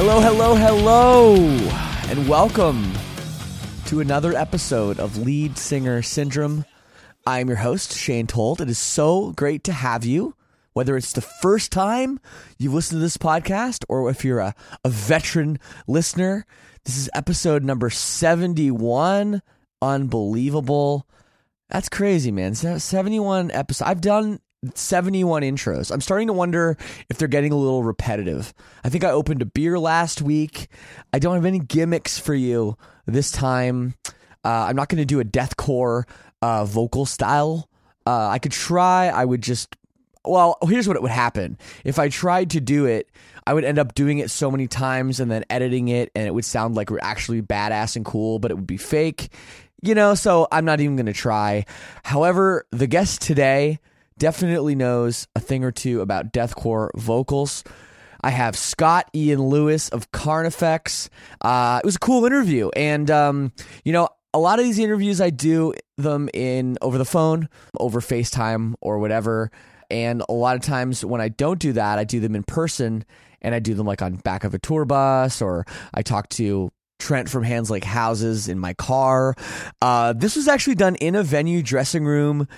Hello, hello, hello, and welcome to another episode of Lead Singer Syndrome. I am your host, Shane Told. It is so great to have you, whether it's the first time you've listened to this podcast or if you're a, a veteran listener. This is episode number 71. Unbelievable. That's crazy, man. 71 episodes. I've done 71 intros. I'm starting to wonder if they're getting a little repetitive. I think I opened a beer last week. I don't have any gimmicks for you this time. Uh, I'm not going to do a deathcore uh, vocal style. Uh, I could try. I would just. Well, here's what it would happen. If I tried to do it, I would end up doing it so many times and then editing it, and it would sound like we're actually badass and cool, but it would be fake. You know, so I'm not even going to try. However, the guest today definitely knows a thing or two about deathcore vocals. I have Scott Ian Lewis of Carnifex. Uh, it was a cool interview, and um, you know, a lot of these interviews I do them in over the phone, over FaceTime or whatever. And a lot of times when I don't do that, I do them in person, and I do them like on back of a tour bus, or I talk to Trent from Hands Like Houses in my car. Uh, this was actually done in a venue dressing room.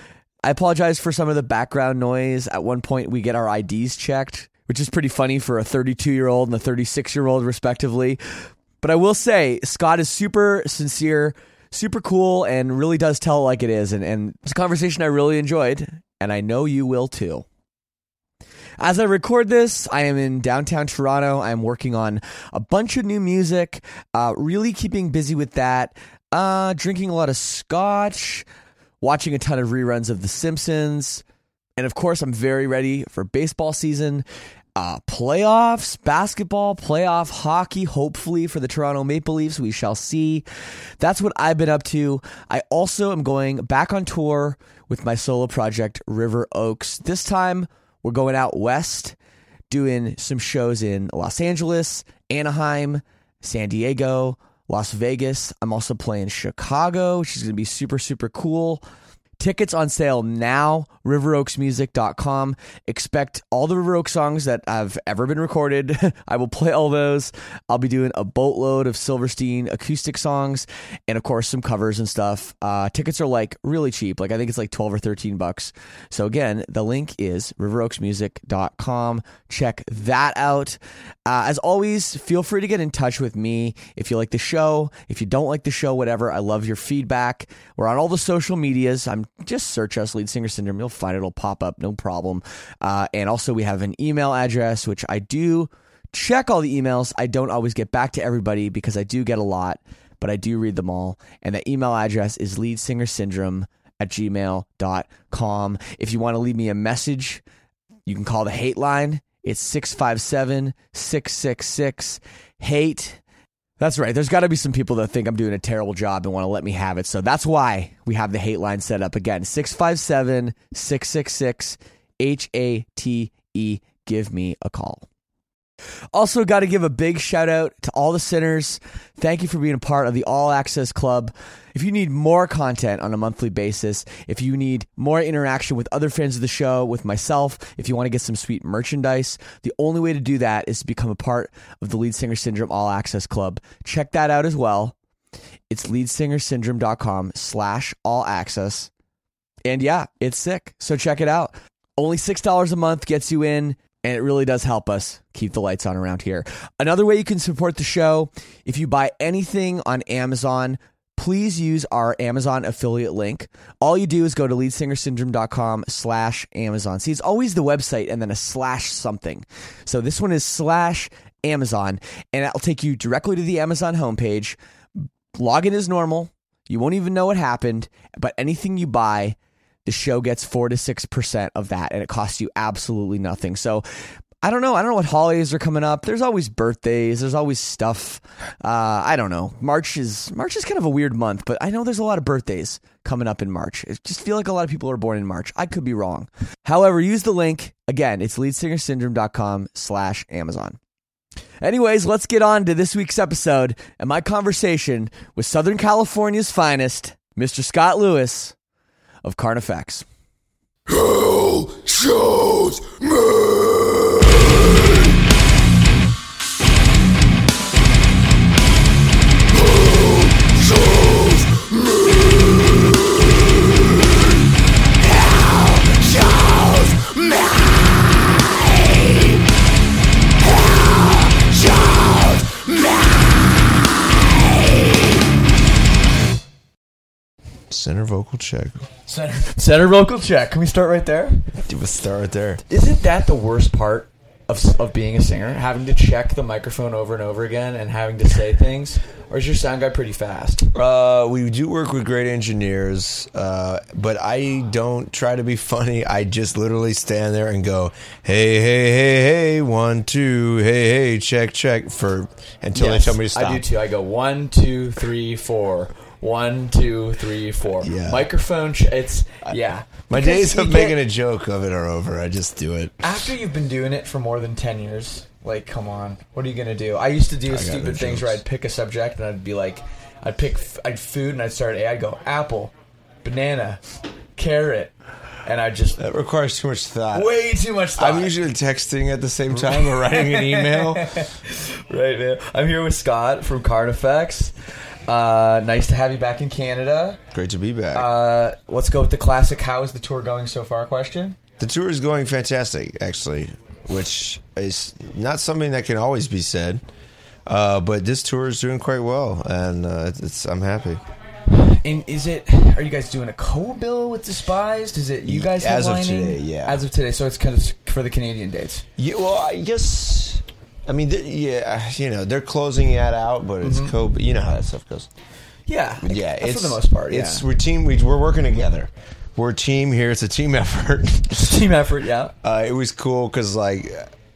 I apologize for some of the background noise. At one point, we get our IDs checked, which is pretty funny for a 32 year old and a 36 year old, respectively. But I will say, Scott is super sincere, super cool, and really does tell like it is. And, and it's a conversation I really enjoyed, and I know you will too. As I record this, I am in downtown Toronto. I'm working on a bunch of new music, uh, really keeping busy with that, uh, drinking a lot of scotch, watching a ton of reruns of The Simpsons. And of course, I'm very ready for baseball season, uh, playoffs, basketball, playoff hockey, hopefully for the Toronto Maple Leafs. We shall see. That's what I've been up to. I also am going back on tour with my solo project, River Oaks. This time, we're going out west, doing some shows in Los Angeles, Anaheim, San Diego, Las Vegas. I'm also playing Chicago, which is going to be super, super cool. Tickets on sale now, riveroaksmusic.com. Expect all the River Oaks songs that have ever been recorded. I will play all those. I'll be doing a boatload of Silverstein acoustic songs and, of course, some covers and stuff. Uh, tickets are like really cheap. Like, I think it's like 12 or 13 bucks. So, again, the link is riveroaksmusic.com. Check that out. Uh, as always, feel free to get in touch with me if you like the show. If you don't like the show, whatever, I love your feedback. We're on all the social medias. I'm just search us, Lead Singer Syndrome. You'll find it. It'll pop up, no problem. Uh, and also, we have an email address, which I do check all the emails. I don't always get back to everybody because I do get a lot, but I do read them all. And the email address is lead singer syndrome at gmail.com. If you want to leave me a message, you can call the hate line. It's 657 666 hate. That's right. There's got to be some people that think I'm doing a terrible job and want to let me have it. So that's why we have the hate line set up again 657 666 H A T E. Give me a call. Also, got to give a big shout out to all the sinners. Thank you for being a part of the All Access Club. If you need more content on a monthly basis, if you need more interaction with other fans of the show, with myself, if you want to get some sweet merchandise, the only way to do that is to become a part of the Lead Singer Syndrome All Access Club. Check that out as well. It's leadsingersyndrome.com slash all access. And yeah, it's sick. So check it out. Only $6 a month gets you in, and it really does help us keep the lights on around here. Another way you can support the show, if you buy anything on Amazon, please use our Amazon affiliate link. All you do is go to leadsingersyndrome.com slash Amazon. See, it's always the website and then a slash something. So this one is slash Amazon, and that'll take you directly to the Amazon homepage. Login is normal. You won't even know what happened, but anything you buy, the show gets four to six percent of that, and it costs you absolutely nothing. So I don't know. I don't know what holidays are coming up. There's always birthdays. There's always stuff. Uh, I don't know. March is March is kind of a weird month, but I know there's a lot of birthdays coming up in March. It just feel like a lot of people are born in March. I could be wrong. However, use the link again. It's leadsingersyndrome.com slash Amazon. Anyways, let's get on to this week's episode and my conversation with Southern California's finest, Mr. Scott Lewis of Carnifex. Hell me. Center vocal check. Center, center vocal check. Can we start right there? We'll start right there. Isn't that the worst part of, of being a singer? Having to check the microphone over and over again and having to say things? Or is your sound guy pretty fast? Uh, we do work with great engineers, uh, but I don't try to be funny. I just literally stand there and go, "Hey, hey, hey, hey, one, two, hey, hey, check, check," for until Yes, they tell me to stop. I do too. I go one, two, three, four. One, two, three, four. Yeah. Microphone. It's yeah. My Because days you of get- making a joke of it are over. I just do it. after you've been doing it for more than 10 years like come on what are you gonna do i used to do got stupid things jokes. where i'd pick a subject and i'd be like i'd pick f- i'd food and i'd start a i'd go apple banana carrot and i just That requires too much thought. way too much thought I'm usually texting at the same time or writing an email. right man i'm here with scott from carnifex uh, nice to have you back in canada Great to be back. uh, let's go with the classic how is the tour going so far question The tour is going fantastic, actually, which is not something that can always be said. Uh, but this tour is doing quite well, and uh, it's, I'm happy. And is it? Are you guys doing a co-bill with Despised? Is it you guys As of today, yeah. As of today, so it's kind of for the Canadian dates. Yeah, well, I guess. I mean, th- yeah, you know, they're closing that out, but it's co. You know how that stuff goes. Yeah, Yeah, for the most part. Yeah, It's we're team. We, we're working together. We're a team here. It's a team effort. team effort. Yeah, uh, it was cool because like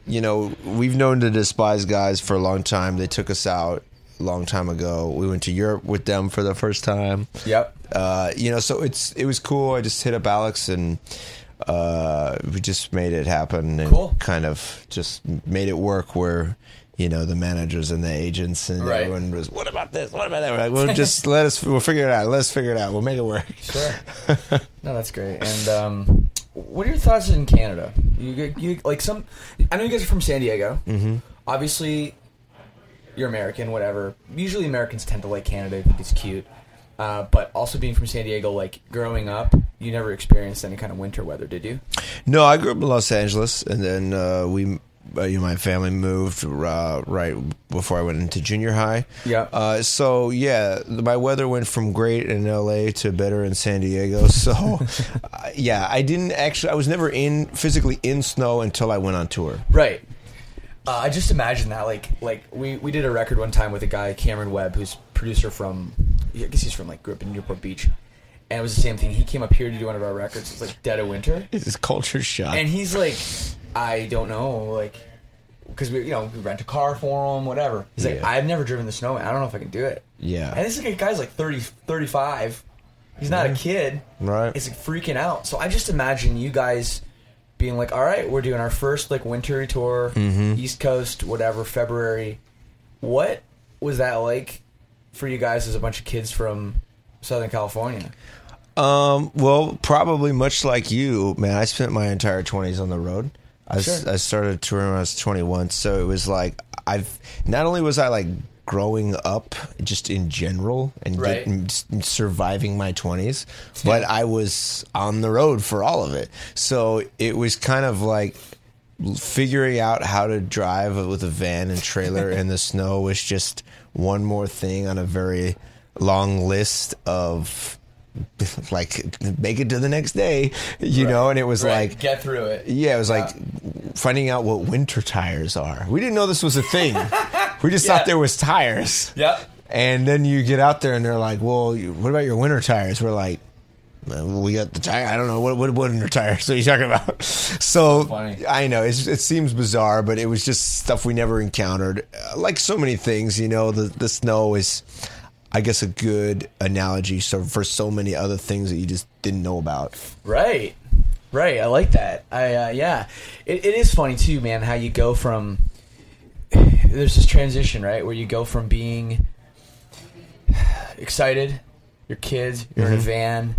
you know we've known the despise guys for a long time they took us out a long time ago we went to europe with them for the first time Yep. uh, you know so it's it was cool i just hit up alex and uh, we just made it happen and Cool. kind of just made it work where you know the managers and the agents and Right. everyone was what about this what about that We're like, well just let us we'll figure it out let's figure it out we'll make it work Sure. no, that's great. And um, what are your thoughts in Canada? You, you like some? I know you guys are from San Diego. Mm-hmm. Obviously, you're American. Whatever. Usually, Americans tend to like Canada. I think it's cute. Uh, but also being from San Diego, like growing up, you never experienced any kind of winter weather, did you? No, I grew up in Los Angeles, and then uh, we, uh, you know, my family moved uh, right before I went into junior high. Yeah. Uh, so yeah, my weather went from great in LA to better in San Diego. So, uh, yeah, I didn't actually. I was never in physically in snow until I went on tour. Right. Uh, I just imagine that, like, like we, we did a record one time with a guy Cameron Webb, who's producer from, I guess he's from like grew up in Newport Beach, and it was the same thing. He came up here to do one of our records. It's like Dead of Winter, It's culture shock. and he's like, I don't know, like, because we you know we rent a car for him, whatever. He's like, Yeah. I've never driven the snowman. I don't know if I can do it. Yeah. And this is a guy's like 30, 35. He's not a kid. Right. It's like freaking out. So I just imagine you guys being like, all right, we're doing our first like winter tour, Mm-hmm. East Coast, whatever, February. What was that like for you guys as a bunch of kids from Southern California? Um, well, probably much like you, man. I spent my entire twenties on the road. I, Sure. I started touring when I was twenty one, so it was like I've not only was I like growing up just in general and Right. getting, surviving my twenties, but I was on the road for all of it. So it was kind of like figuring out how to drive with a van and trailer in the snow was just one more thing on a very long list of like make it to the next day you know and it was like get through it. yeah it was like finding out what winter tires are we didn't know this was a thing we just Yeah. thought there was tires Yep. and then you get out there and they're like well what about your winter tires we're like "Well, we got the tire. I don't know what what what winter tires. are you talking about? So. I know it's, it seems bizarre, but it was just stuff we never encountered. Like so many things, you know, the the snow is, I guess, a good analogy. So for so many other things that you just didn't know about. Right, right. I like that. I uh, yeah, it, it is funny too, man. How you go from there's this transition, right, where you go from being excited, your kids, you're in a van,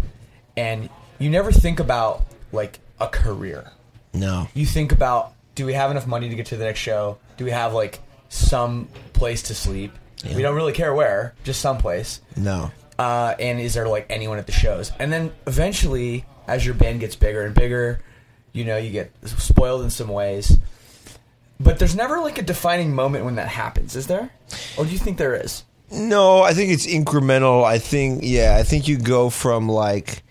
and you never think about like a career. No, You think about do we have enough money to get to the next show? Do we have like some place to sleep? We don't really care where, just someplace no. uh, and is there like anyone at the shows? And then eventually, as your band gets bigger and bigger, you know, you get spoiled in some ways. But there's never like a defining moment when that happens, is there? Or do you think there is? No, I think it's incremental. I think, yeah, I think you go from like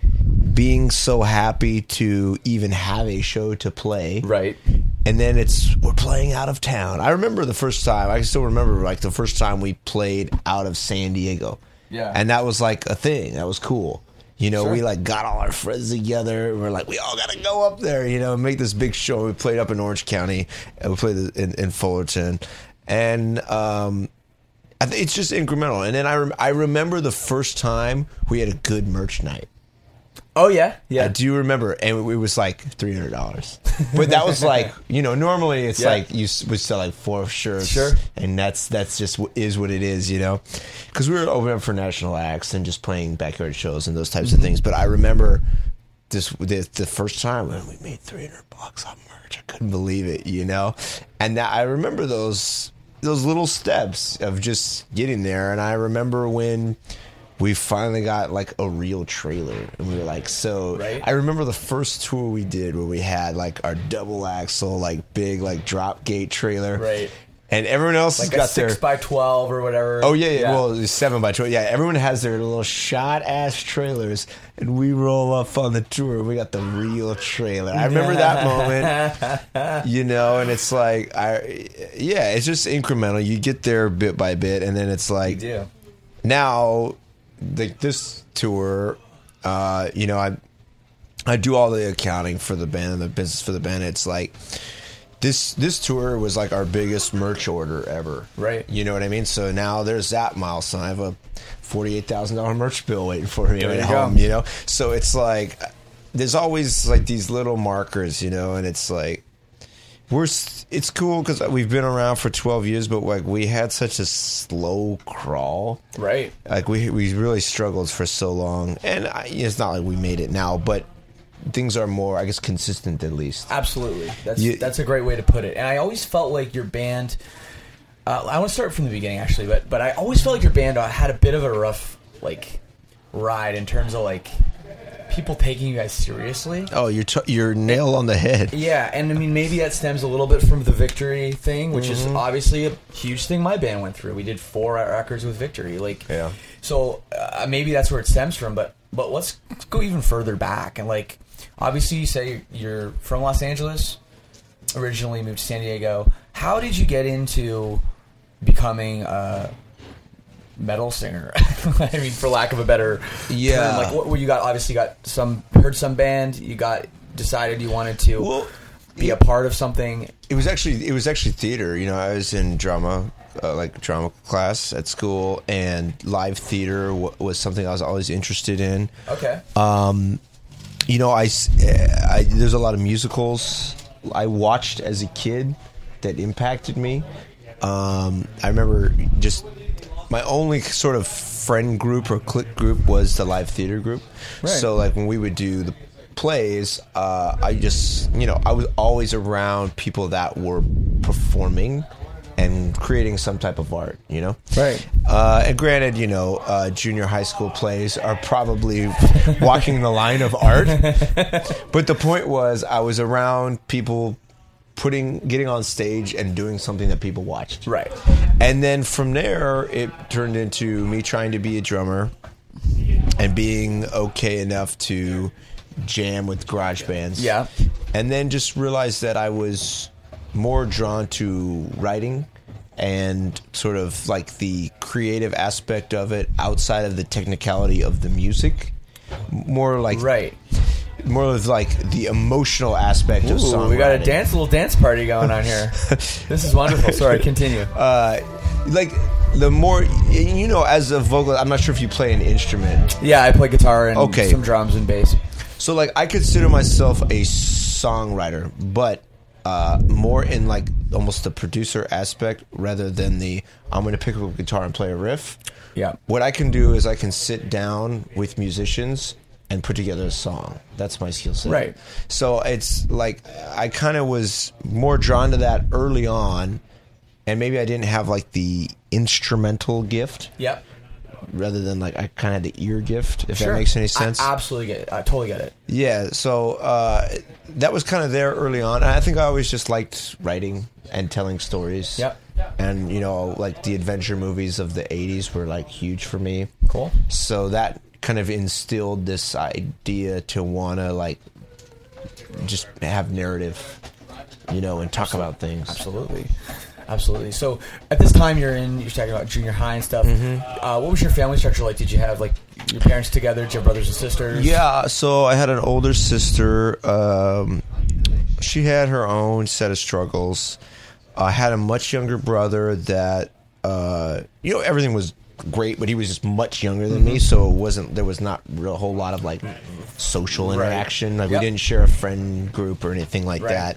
being so happy to even have a show to play. Right. And then it's, we're playing out of town. I remember the first time, I can still remember like the first time we played out of San Diego. Yeah. And that was like a thing. That was cool. You know, Sure. we like got all our friends together. And we're like, we all got to go up there, you know, and make this big show. We played up in Orange County and we played in, in Fullerton. And, um, I think it's just incremental. And then I, rem- I remember the first time we had a good merch night. Oh yeah, yeah. I do remember, and it was like three hundred dollars. But that was like, you know, normally it's Yeah. like you would sell like four shirts, Sure. and that's that's just is what it is, you know. Because we were opening up for national acts and just playing backyard shows and those types Mm-hmm. of things. But I remember this the, the first time when we made three hundred bucks on merch. I couldn't believe it, you know. And that I remember those those little steps of just getting there. And I remember when we finally got like a real trailer and we were like so Right. i remember the first tour we did where we had like our double axle like big like drop gate trailer Right. and everyone else like got six their by twelve or whatever. Oh yeah, yeah, well seven by twelve. Yeah, everyone has their little shot ass trailers, and we roll up on the tour. We got the real trailer. I remember that moment, you know, and it's like, I yeah, it's just incremental. You get there bit by bit, and then it's like now, like this tour, uh, you know, I I do all the accounting for the band and the business for the band. It's like this this tour was like our biggest merch order ever. Right. You know what I mean? So now there's that milestone. I have a forty eight thousand dollar merch bill waiting for me There at you home. go. You know, so it's like there's always like these little markers, you know, and it's like we're it's cool because we've been around for 12 years but like we had such a slow crawl Right. like we we really struggled for so long and I, it's not like we made it now but things are more i guess consistent at least Absolutely. That's You- that's a great way to put it. And I always felt like your band. Uh, I want to start from the beginning actually, but but I always felt like your band uh, had a bit of a rough like ride in terms of like people taking you guys seriously. oh you're t- you're nail on the head Yeah, and I mean maybe that stems a little bit from the Victory thing, which is Mm-hmm. obviously a huge thing my band went through. We did four records with Victory, like Yeah. So uh, maybe that's where it stems from, but but let's, let's go even further back and like obviously you say you're from Los Angeles, originally moved to San Diego. How did you get into becoming a metal singer? I mean, for lack of a better Yeah. term, like what, what you got? Obviously, you got some heard some band. You got decided you wanted to Well, be a part of something. it was actually it was actually theater you know i was in drama uh, like drama class at school and live theater w- was something i was always interested in Okay. Um, you know, I, I- there's a lot of musicals I watched as a kid that impacted me. Um, I remember just my only sort of friend group or clique group was the live theater group. Right. So like when we would do the plays, uh, I just you know I was always around people that were performing and creating some type of art. You know, Right. uh, and granted, you know, uh, junior high school plays are probably walking the line of art. but the point was, I was around people putting, getting on stage and doing something that people watched. Right. And then from there, it turned into me trying to be a drummer and being okay enough to jam with garage bands. Yeah. And then just realized that I was more drawn to writing and sort of like the creative aspect of it outside of the technicality of the music. More like Right. More of like the emotional aspect of songwriting. we got a dance, little dance party going on here. this is wonderful. Sorry, continue. Uh, like the more you know, as a vocalist, I'm not sure if you play an instrument. yeah, I play guitar and Okay. some drums and bass. So like I consider myself a songwriter, but uh, more in like almost the producer aspect rather than the I'm going to pick up a guitar and play a riff. Yeah. What I can do is I can sit down with musicians and put together a song. That's my skill set. Right. So it's like I kind of was more drawn to that early on, and maybe I didn't have like the instrumental gift Yep. rather than like I kind of had the ear gift. If Sure. that makes any sense. I absolutely get it. I totally get it. Yeah, so uh, that was kind of there early on. And I think I always just liked writing and telling stories. Yep. And you know, like the adventure movies of the '80s were like huge for me. Cool. So that kind of instilled this idea to want to like just have narrative, you know, and talk about things. Absolutely. Absolutely. So at this time you're in, you're talking about junior high and stuff. Mm-hmm. Uh, what was your family structure like? Did you have like your parents together? Did you have brothers and sisters? Yeah, so I had an older sister. Um, she had her own set of struggles. I had a much younger brother that, uh, you know, everything was great, but he was just much younger than Mm-hmm. me, so it wasn't there was not real a whole lot of like social interaction. Like Yep. we didn't share a friend group or anything like Right.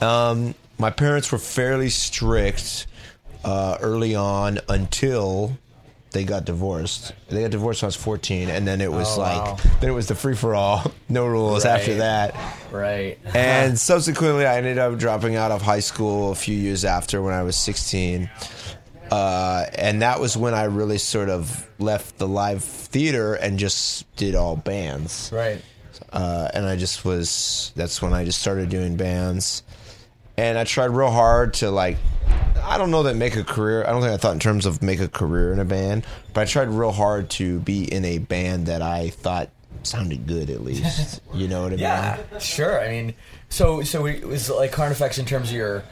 that. Um, my parents were fairly strict uh, early on until they got divorced. They got divorced when I was 14, and then it was Oh, like, wow. then it was the free for all, no rules after that. Right. And subsequently, I ended up dropping out of high school a few years after when I was 16. Uh, and that was when I really sort of left the live theater and just did all bands. Right. Uh, and I just was, that's when I just started doing bands. And I tried real hard to like, I don't know that make a career. I don't think I thought in terms of make a career in a band, but I tried real hard to be in a band that I thought sounded good at least. you know what I mean? Yeah, sure. I mean, so so it was like Carnifex in terms of your,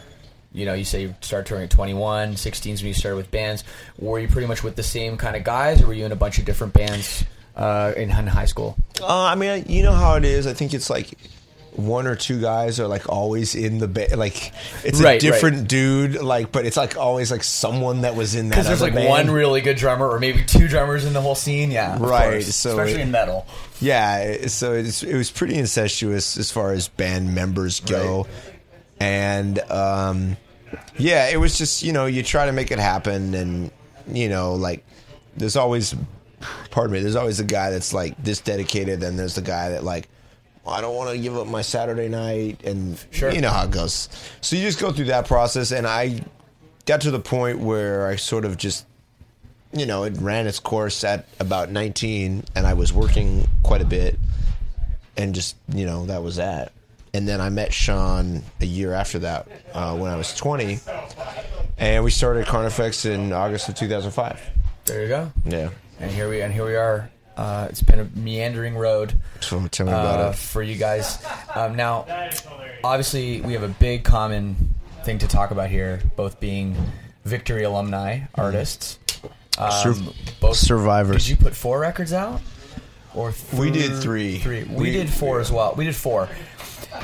you know, you say you started touring at 21, 16 is when you started with bands. Were you pretty much with the same kind of guys, or were you in a bunch of different bands uh, in, in high school? Uh, I mean, you know how it is. I think it's like one or two guys are like always in the band. Like it's Right, a different dude. Like, but it's like always like someone that was in that. Because there's like band. one really good drummer, or maybe two drummers in the whole scene. Yeah, Right, so especially it- in metal. Yeah, so it's, it was pretty incestuous as far as band members go, and um, yeah, it was just you know you try to make it happen, and you know like there's always, pardon me, there's always a guy that's like this dedicated, and there's the guy that like. I don't want to give up my Saturday night, and Sure. you know how it goes. So you just go through that process, and I got to the point where I sort of just you know, it ran its course at about 19, and I was working quite a bit, and just, you know, that was that. And then I met Sean a year after that uh, when I was 20, and we started Carnifex in August of 2005. There you go. Yeah. And here we and here we are. Uh, it's been a meandering road. So tell me about uh, it. for you guys. Um, now, obviously, we have a big common thing to talk about here, both being Victory alumni artists. Um, Sur- both survivors. Did you put four records out? Or We did three. Three. We, We- did four as well. We did four.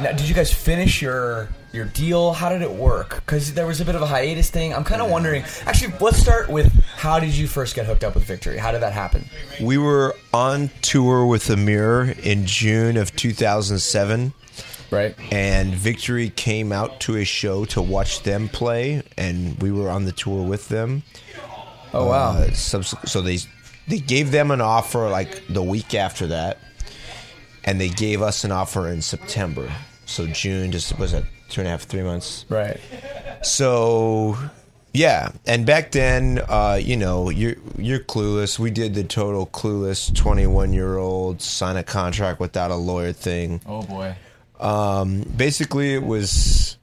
Now, did you guys finish your your deal? How did it work? Because there was a bit of a hiatus thing. I'm kind of wondering. Actually, let's start with how did you first get hooked up with Victory? How did that happen? We were on tour with Emmure in June of 2007. Right. And Victory came out to a show to watch them play, and we were on the tour with them. Oh wow! Uh, subs- so they they gave them an offer like the week after that, and they gave us an offer in September. So June just was it two and a half, three months. Right. So yeah, and back then, uh, you know, you're you're clueless. We did the total clueless twenty one year old sign a contract without a lawyer thing. Oh boy. Um, basically, it was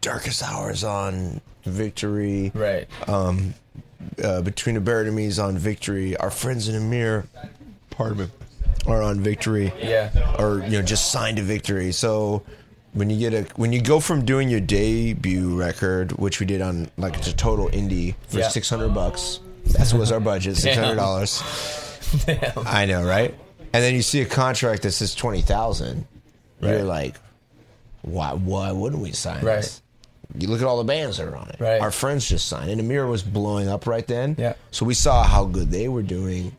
Darkest Hour's on Victory. Right. Um, uh, between the Buried and Me on Victory, our friends in Emmure, pardon me, are on Victory. Yeah. Or you know, just signed to Victory. So when you get a when you go from doing your debut record, which we did on like it's a total indie for Yeah. six hundred bucks. That was our budget, six hundred dollars. I know, right? And then you see a contract that says twenty thousand. You're like, why? Why wouldn't we sign Right. this? You look at all the bands that are on it. Right. Our friends just signed, and Emmure was blowing up right then. Yeah. So we saw how good they were doing,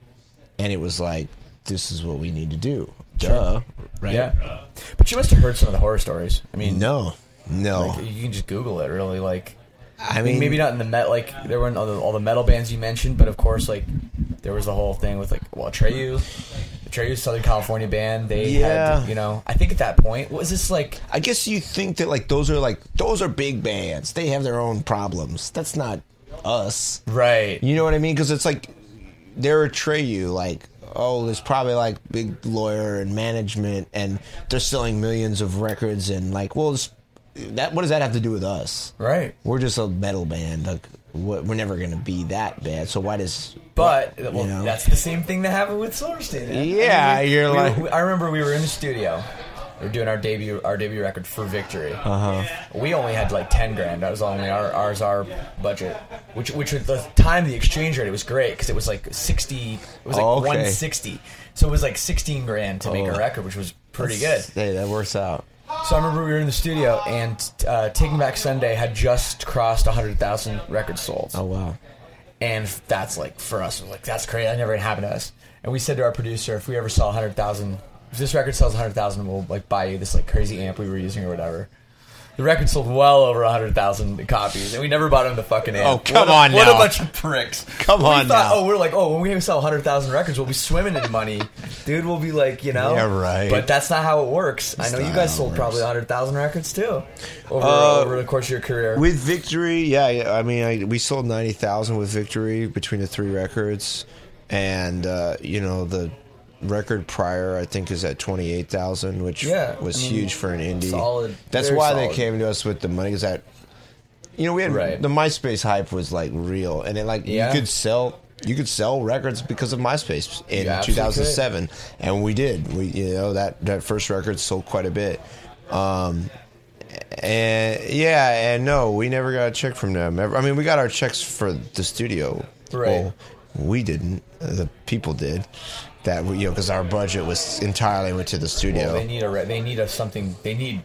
and it was like, this is what we need to do. Duh. Right. Yeah. But you must have heard some of the horror stories. I mean, No. No. like, you can just Google it. Really, like. I mean, maybe not in the met like there weren't all the, all the metal bands you mentioned, but of course, like there was the whole thing with like well, Atreyu, Atreyu Southern California band. They Yeah. had, you know, I think at that point was this like I guess you think that like those are like those are big bands. They have their own problems. That's not us. right, You know what I mean? Because it's like they're Atreyu, like oh, there's probably like big lawyer and management, and they're selling millions of records, and like, well, it's, that what does that have to do with us? right. We're just a metal band. Like, what- we're never gonna be that bad. So why does? But well, know? that's the same thing that happened with Silverstein. man. Yeah, you're we- like- we- I remember we were in the studio. We were doing our debut, our debut record for Victory. Uh Uh-huh. We only had like ten grand. That was only our ours our budget. Which which at the time the exchange rate it was great because it was like sixty. It was like Oh, okay. one sixty. So it was like sixteen grand to make Oh. a record, which was pretty good. Hey, that works out. So I remember we were in the studio and uh, Taking Back Sunday had just crossed hundred thousand records sold. Oh wow. And that's like for us, like that's crazy. That never happened to us. And we said to our producer, if we ever sell hundred thousand, if this record sells hundred thousand, we'll like buy you this like crazy amp we were using or whatever. The record sold well over hundred thousand copies, and we never bought him the fucking amp. Oh, come What a- on What a bunch of pricks! Come we on thought, now. Oh, we're like, oh, when we sell hundred thousand records, we'll be swimming in money, dude. We'll be like, you know, Yeah, right. But that's not how it works. I know you guys sold works. probably hundred thousand records too over Uh, over the course of your career. With Victory, yeah, I mean, I, we sold ninety thousand with Victory between the three records, and uh, you know the record prior I think is at twenty eight thousand, which Yeah, was I mean, huge for an indie. solid, That's why they came to us with the money. Is that you know we had Right. the MySpace hype was like real, and it like Yeah. you could sell. You could sell records because of MySpace in You absolutely 2007, and we did. We, you know, that that first record sold quite a bit. Um, and yeah, and no, we never got a check from them. I mean, we got our checks for the studio. Right. Well, we didn't. The people did. That we- you know, because our budget was entirely went to the studio. Well, they need a re- they need a something. They need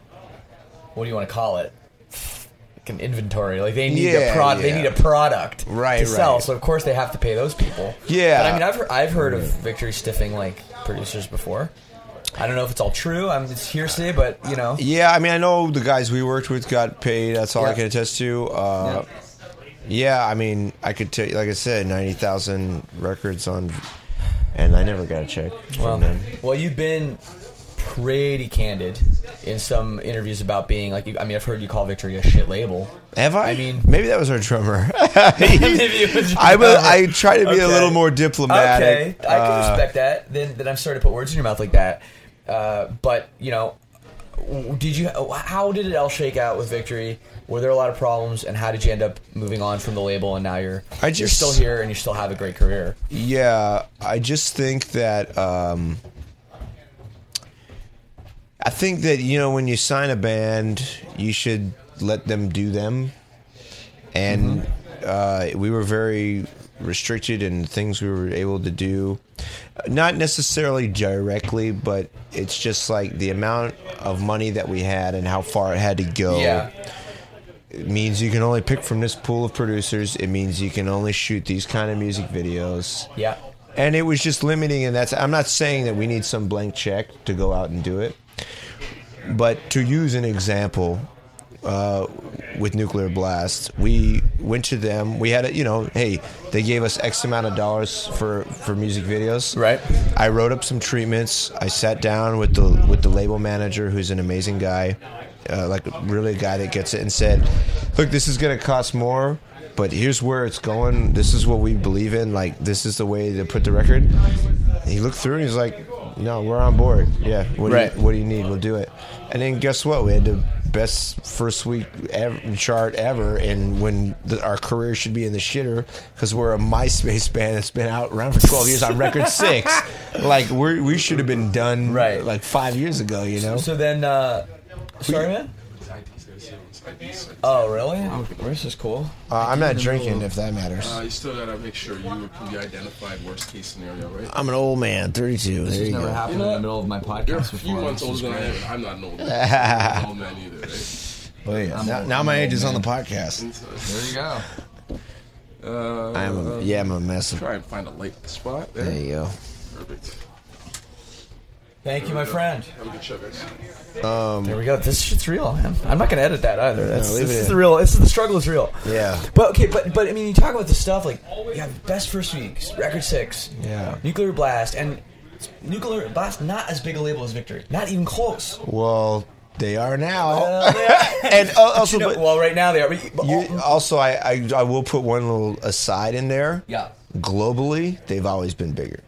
what do you want to call it? Like an inventory. Like they need a Yeah, product. They need a product Right, to sell. right. So of course they have to pay those people. Yeah. But I mean, I've heard, I've heard of Victory stiffing like producers before. I don't know if it's all true. I'm it's hearsay, but you know. yeah, I mean, I know the guys we worked with got paid. That's all I can attest to. Uh, yeah. I mean, I could tell you, like I said, ninety thousand records on, and I never got a check from Well, them. well, you've been pretty candid in some interviews about being like. I mean, I've heard you call Victory a shit label. Have I? I mean- maybe that was our drummer. Maybe it was I will. I try to be a little more diplomatic. Okay, I can Uh, respect that. Then, then I'm sorry to put words in your mouth like that. Uh, but you know, did you? How did it all shake out with Victory? Were there a lot of problems, and how did you end up moving on from the label? And now you're I you're still here, and you still have a great career. Yeah, I just think that um, I think that you know when you sign a band, you should let them do them, and uh, we were very restricted in things we were able to do. Not necessarily directly, but it's just like the amount of money that we had and how far it had to go. Yeah. It means you can only pick from this pool of producers. It means you can only shoot these kind of music videos. Yeah. And it was just limiting, and that's. I'm not saying that we need some blank check to go out and do it, but to use an example, uh, with Nuclear Blast, we went to them. We had a, you know, hey, they gave us X amount of dollars for for music videos. Right. I wrote up some treatments. I sat down with the with the label manager, who's an amazing guy, uh, like really a guy that gets it, and said, "Look, this is going to cost more." But here's where it's going. This is what we believe in. Like this is the way to put the record. And he looked through and he's like, "No, we're on board. Yeah, what, do, Right. you, what do you need? We'll do it." And then guess what? We had the best first week ever, chart ever, and when the, our career should be in the shitter because we're a MySpace band that's been out around for 12 years on record six. Like we we should have been done Right. like five years ago. You know. So then, uh, sorry, man. Oh, really? This is cool. Uh, I'm not drinking if that matters. Uh, you still gotta make sure you can be identified worst case scenario, right? I'm an old man, 32. This there has you never go. happened You know in the what? middle of my podcast You're a before. few months This is older than I great. am. I'm not an old man. I'm an old man either, right? Oh yeah. Now, now my age is on the podcast. There you go. Uh, I am. A, yeah, I'm a mess. Of, Try and find a late spot. There, there you go. Perfect. Thank you, my friend. Have a good show, guys. Um, There we go. This shit's real, man. I'm not gonna edit that either. That's, leave this it is in. the real. This is the struggle is real. Yeah. But okay, but but I mean, you talk about the stuff like you have best first weeks, record six, Yeah. nuclear blast, and nuclear blast not as big a label as Victory, not even close. Well, they are now. Well, they are. and uh, also, You know, but well, right now they are. But, but you, also, I, I I will put one little aside in there. yeah, Globally, they've always been bigger.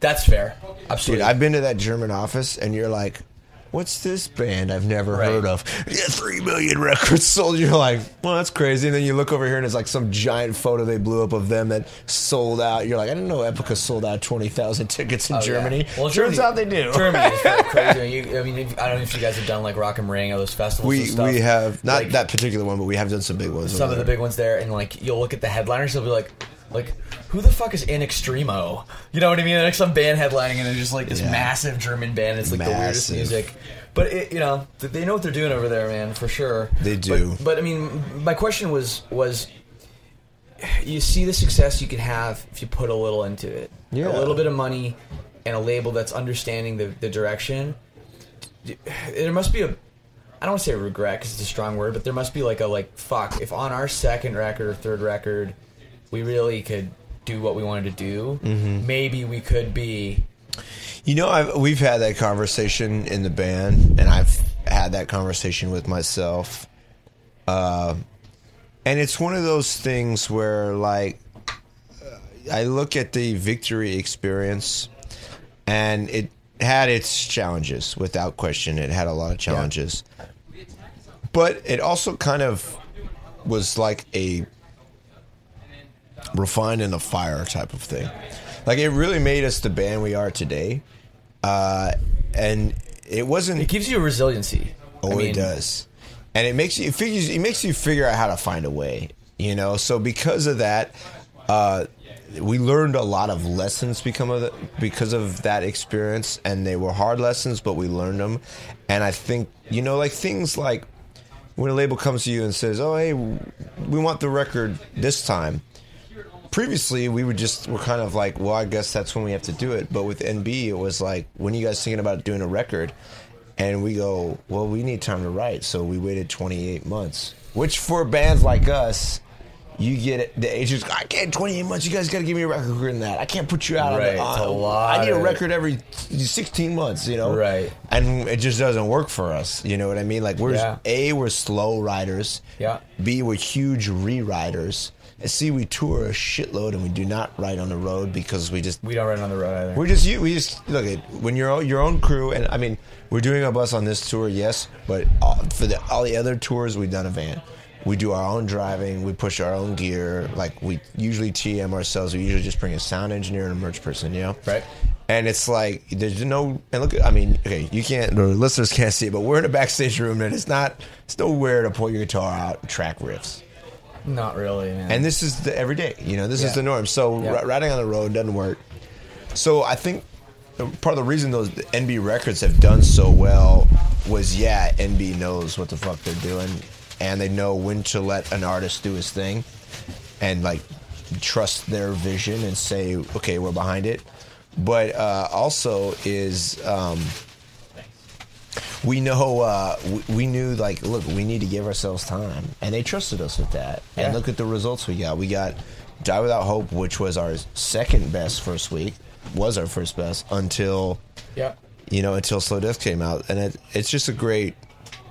That's fair. Dude, Absolutely. I've been to that German office, and you're like, "What's this band I've never Right. heard of?" Yeah, three million records sold. You're like, "Well, that's crazy." And then you look over here, and it's like some giant photo they blew up of them that sold out. You're like, "I didn't know Epica sold out twenty thousand tickets in Oh, yeah. Germany." Well, Turns Germany- out they do. Germany is crazy. I mean, you, I mean, if, I don't know if you guys have done like Rock am Ring or those festivals. we stuff. we have not Like, that particular one, but we have done some big ones. some of the big ones there, and like you'll look at the headliners, you'll be like, like who the fuck is in Extremo? You know what I mean? Like some band headlining, and it's just like this Yeah. massive German band. It's like the weirdest music, but it, you know they know what they're doing over there, man, for sure. They do. But, but I mean, my question was was. You see the success you can have if you put a little into it. Yeah. A little bit of money and a label that's understanding the, the direction. There must be a I don't want to say regret because it's a strong word, but there must be like a like fuck. If on our second record or third record, we really could do what we wanted to do, Mm-hmm. maybe we could be. You know, I've, we've had that conversation in the band, and I've had that conversation with myself. Uh, and it's one of those things where, like, I look at the victory experience, and it had its challenges, without question. It had a lot of challenges. But it also kind of was like a refined in the fire type of thing. Like it really made us the band we are today. Uh, and it wasn't. It gives you a resiliency. Oh, I mean, it does, and it makes you it figures it makes you figure out how to find a way. You know, so because of that, uh, we learned a lot of lessons become of the, because of that experience, and they were hard lessons, but we learned them. And I think you know, like things like when a label comes to you and says, "Oh, hey, we want the record this time." Previously, we would just were kind of like, "Well, I guess that's when we have to do it." But with NB, it was like, "When are you guys thinking about doing a record?" And we go, "Well, we need time to write," so we waited 28 months. Which for bands like us, you get it, the agents. I can't 28 months. You guys got to give me a record quicker than that. I can't put you out Right, the. it's a lot I need a record every 16 months. You know, Right. And it just doesn't work for us. You know what I mean? Like we're Yeah. a we're slow writers. Yeah. B we're huge rewriters. C we tour a shitload and we do not ride on the road because we just We don't ride on the road either. we're just you. We just look at when you're all- your own crew, and I mean, we're doing a bus on this tour, yes, but all, for the, all the other tours, we've done a van. We do our own driving. We push our own gear. Like we usually TM ourselves. We usually just bring a sound engineer and a merch person. You know, Right. And it's like there's no and look. I mean, okay, you can't. The listeners can't see it, but we're in a backstage room, and it's not. It's nowhere to pull your guitar out, and track riffs. Not really, man. And this is the everyday, you know, this is the norm. So Yeah. ri- riding on the road doesn't work. So I think part of the reason those NB records have done so well was yeah, NB knows what the fuck they're doing, and they know when to let an artist do his thing, and like trust their vision and say, okay, we're behind it. But uh, also is um, we know uh, we, we knew like look we need to give ourselves time and they trusted us with that Yeah. and look at the results we got we got die without hope which was our second best first week was our first best until Yeah. you know until slow death came out and it, it's just a great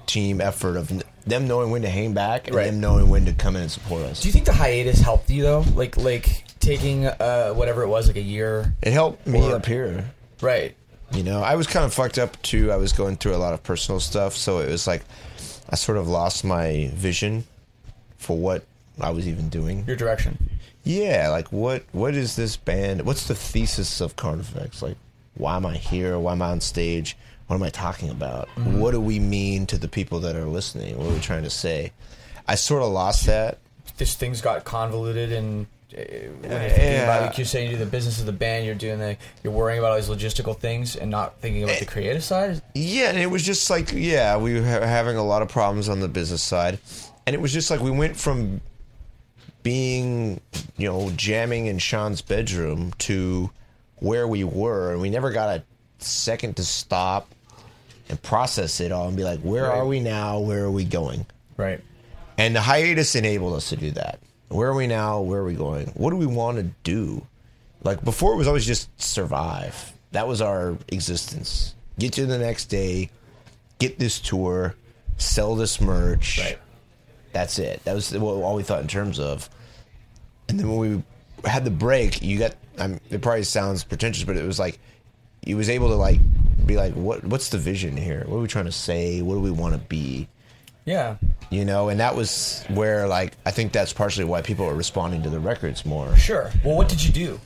team effort of them knowing when to hang back and Right. them knowing when to come in and support us Do you think the hiatus helped you though? Like like taking uh whatever it was, like a year. it helped me Or- up here Right. You know, I was kind of fucked up too. I was going through a lot of personal stuff, so it was like I sort of lost my vision for what I was even doing. Your direction. Yeah, like what what is this band? What's the thesis of Carnifex? Like why am I here? Why am I on stage? What am I talking about? Mhm. What do we mean to the people that are listening? What are we trying to say? I sort of lost that. Just things got convoluted and when you're thinking about like you're saying you do the business of the band, you're doing the you're worrying about all these logistical things and not thinking about eh, the creative side. Yeah, and it was just like, yeah, we were ha- having a lot of problems on the business side. And it was just like we went from being, you know, jamming in Sean's bedroom to where we were. And we never got a second to stop and process it all and be like, where Right. are we now? Where are we going? Right. And the hiatus enabled us to do that. Where are we now? Where are we going? What do we want to do? Like before, it was always just survive. That was our existence. Get to the next day, get this tour, sell this merch. Right. That's it. That was all we thought in terms of. And then when we had the break, you got. I mean, it probably sounds pretentious, but it was like you was able to like be like, what What's the vision here? What are we trying to say? What do we want to be? Yeah. you know and that was where like i think that's partially why people are responding to the records more Sure. Well, what did you do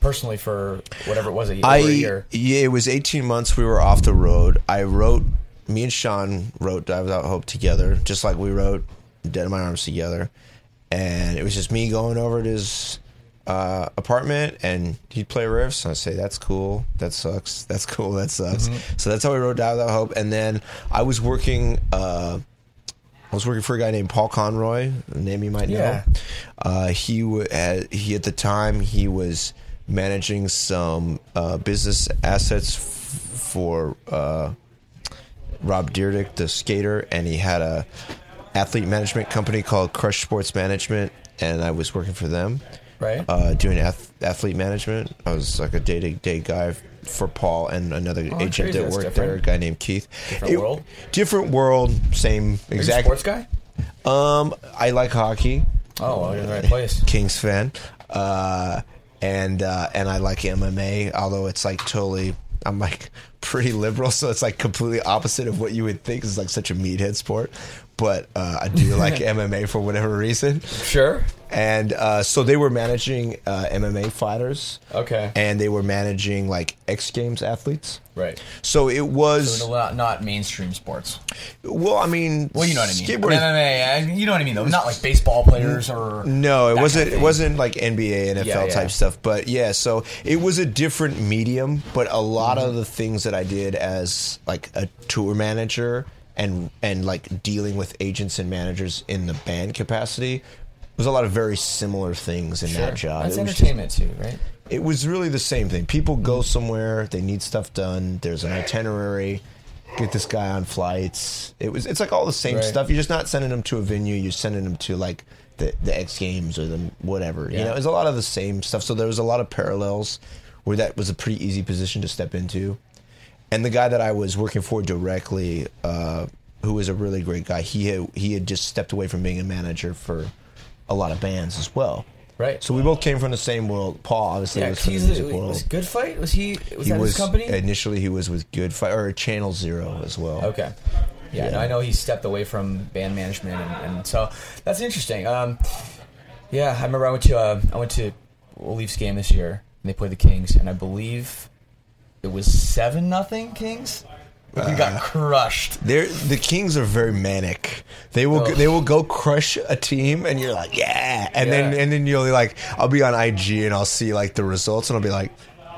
personally for whatever it was a year? i year? yeah it was 18 months we were off the road i wrote me and sean wrote die without hope together just like we wrote dead in my arms together and it was just me going over to his uh, apartment and he'd play riffs and i'd say that's cool that sucks that's cool that sucks Mhm. so that's how we wrote die without hope and then i was working uh, I was working for a guy named Paul Conroy, a name you might know. Yeah. Uh, he w- had, he at the time he was managing some uh, business assets f- for uh, Rob Dyrdek, the skater, and he had a athlete management company called Crush Sports Management, and I was working for them. Right. Uh, doing ath- athlete management. I was like a day to day guy for Paul and another Oh, agent that worked there, a guy named Keith. Different world? Different world, same Are you a exact sports guy? um, I like hockey. Oh, well, you're in the right place. Kings fan. Uh, and uh, and I like MMA, although it's like totally. I'm like pretty liberal, so it's like completely opposite of what you would think is like such a meathead sport. But uh, I do like MMA for whatever reason. Sure. And uh, so they were managing uh, MMA fighters. Okay. And they were managing like X Games athletes. Right. So it was. So not, not mainstream sports. Well, I mean, Well, you know what I mean. skateboarding- MMA, uh, you know what I mean, though. Not like baseball players or No, it wasn't. kind of it wasn't like NBA, NFL Yeah, yeah. type stuff. But yeah, so it was a different medium. But a lot Mm-hmm. of the things that I did as like a tour manager and and like dealing with agents and managers in the band capacity was a lot of very similar things in that job. That's It was just- entertainment too, right? it was really the same thing. People go somewhere, they need stuff done. There's an itinerary. Get this guy on flights. It was. It's like all the same Right. stuff. You're just not sending them to a venue. You're sending them to like the the X Games or the whatever. You know, it's a lot of the same stuff. So there was a lot of parallels where that was a pretty easy position to step into. And the guy that I was working for directly, uh, who was a really great guy, he had, he had just stepped away from being a manager for a lot of bands as well. Right. So we both came from the same world. Paul obviously Yeah, was from the music a, world. was Good Fight. Was he? Was he that was his company? initially he was with Good Fight or Channel Zero as well. Okay. Yeah, Yeah. No, I know he stepped away from band management, and, and so that's interesting. Um, yeah, I remember I went to uh, I went to a Leafs game this year, and they played the Kings, and I believe it was seven nothing Kings. We got crushed. They're, the Kings are very manic. They will Ugh. they will go crush a team, and you're like, yeah, and then and then you'll be like, I'll be on IG and I'll see like the results, and I'll be like,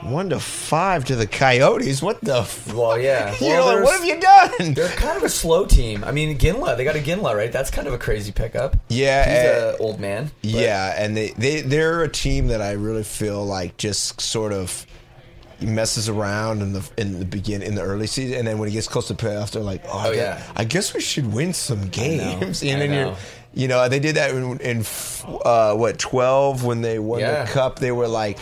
One to five to the Coyotes. What the? F- Well, yeah. You're like, there's- what have you done? They're kind of a slow team. I mean, Iginla, they got Iginla, right? That's kind of a crazy pickup. Yeah, he's eh, an old man. but- Yeah, and they, they they're a team that I really feel like just sort of messes around in the in the begin in the early season, and then when he gets close to playoffs, they're like, oh, I, Oh, guess, yeah. I guess we should win some games. I and then know. you're, you know, they did that in, in uh, what twelve when they won Yeah. the cup. They were like.